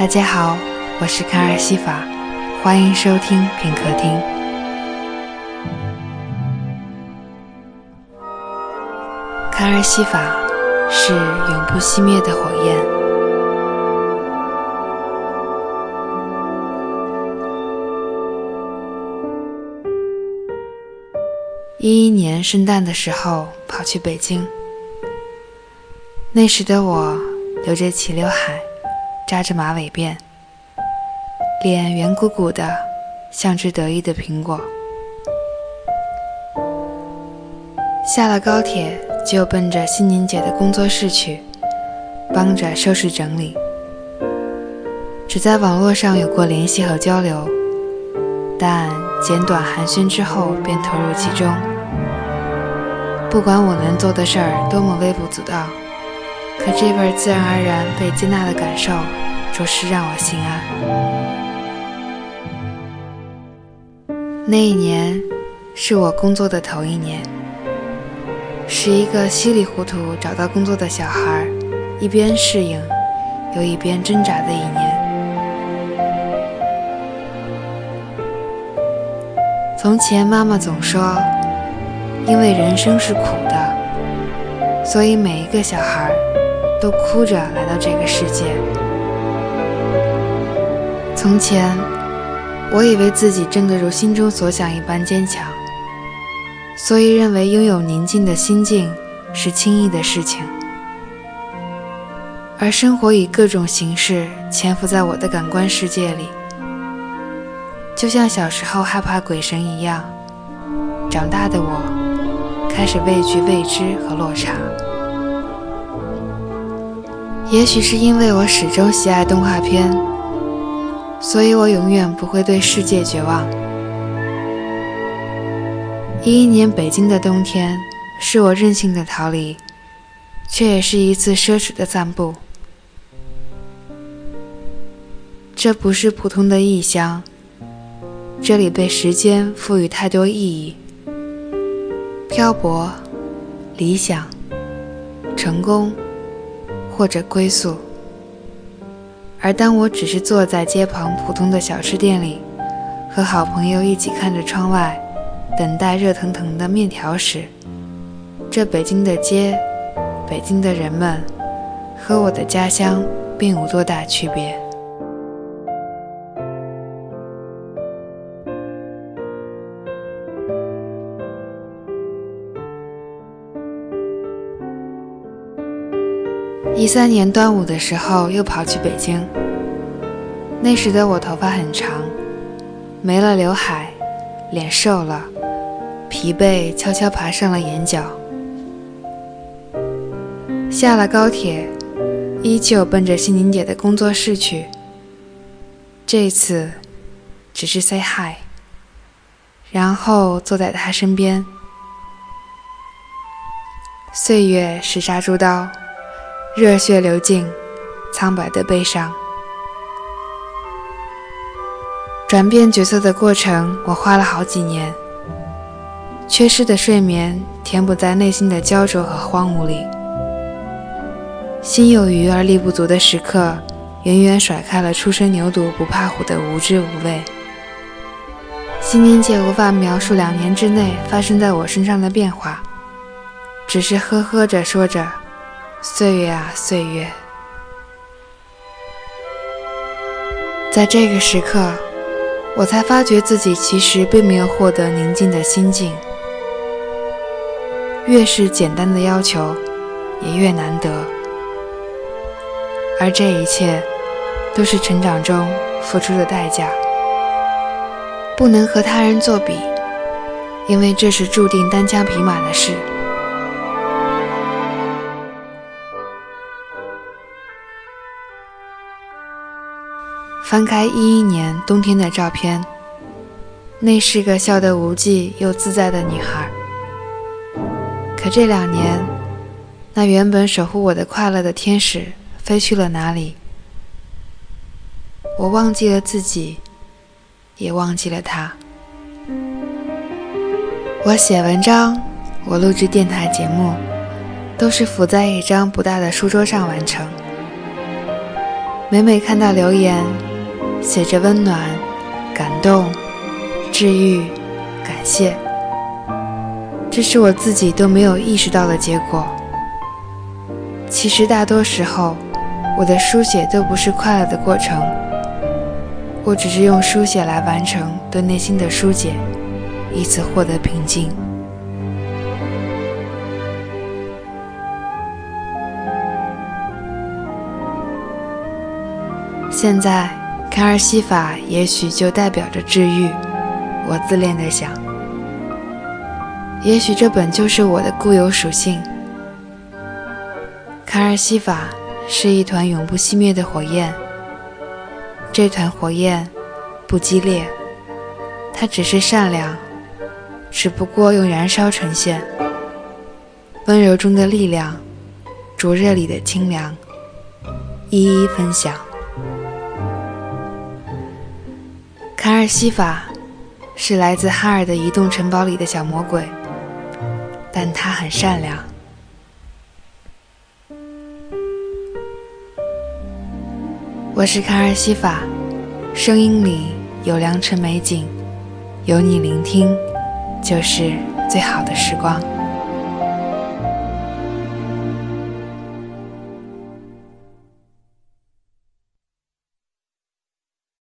大家好，我是卡尔西法，欢迎收听片刻听。卡尔西法是永不熄灭的火焰。一一年圣诞的时候，跑去北京。那时的我留着齐刘海，扎着马尾辫，脸圆鼓鼓的，像只得意的苹果。下了高铁就奔着心宁姐的工作室去，帮着收拾整理。只在网络上有过联系和交流，但简短寒暄之后便投入其中。不管我能做的事儿多么微不足道。可这份自然而然被接纳的感受，着实让我心安。那一年是我工作的头一年，是一个稀里糊涂找到工作的小孩，一边适应，又一边挣扎的一年。从前妈妈总说，因为人生是苦的，所以每一个小孩。都哭着来到这个世界。从前，我以为自己真的如心中所想一般坚强，所以认为拥有宁静的心境是轻易的事情。而生活以各种形式潜伏在我的感官世界里，就像小时候害怕鬼神一样，长大的我开始畏惧未知和落差。也许是因为我始终喜爱动画片，所以我永远不会对世界绝望。一一年北京的冬天，是我任性的逃离，却也是一次奢侈的散步。这不是普通的异乡，这里被时间赋予太多意义：漂泊、理想、成功。或者归宿，而当我只是坐在街旁普通的小吃店里，和好朋友一起看着窗外，等待热腾腾的面条时，这北京的街，北京的人们，和我的家乡并无多大区别。一三年端午的时候，又跑去北京。那时的我头发很长，没了刘海，脸瘦了，疲惫悄悄爬上了眼角。下了高铁，依旧奔着心宁姐的工作室去。这次，只是 say hi，然后坐在她身边。岁月是杀猪刀。热血流尽，苍白的悲伤。转变角色的过程，我花了好几年。缺失的睡眠填补在内心的焦灼和荒芜里。心有余而力不足的时刻，远远甩开了初生牛犊不怕虎的无知无畏。心灵姐无法描述两年之内发生在我身上的变化，只是呵呵着说着。岁月啊，岁月，在这个时刻，我才发觉自己其实并没有获得宁静的心境。越是简单的要求，也越难得。而这一切，都是成长中付出的代价。不能和他人作比，因为这是注定单枪匹马的事。翻开一一年冬天的照片，那是个笑得无忌又自在的女孩。可这两年，那原本守护我的快乐的天使飞去了哪里？我忘记了自己，也忘记了他。我写文章，我录制电台节目，都是伏在一张不大的书桌上完成。每每看到留言，写着温暖、感动、治愈、感谢，这是我自己都没有意识到的结果。其实大多时候，我的书写都不是快乐的过程，我只是用书写来完成对内心的疏解，以此获得平静。现在，卡尔西法也许就代表着治愈。我自恋地想，也许这本就是我的固有属性。卡尔西法是一团永不熄灭的火焰，这团火焰不激烈，它只是善良，只不过用燃烧呈现。温柔中的力量，灼热里的清凉，一一分享。卡尔西法是来自哈尔的移动城堡里的小魔鬼，但他很善良。我是卡尔西法，声音里有良辰美景，有你聆听，就是最好的时光。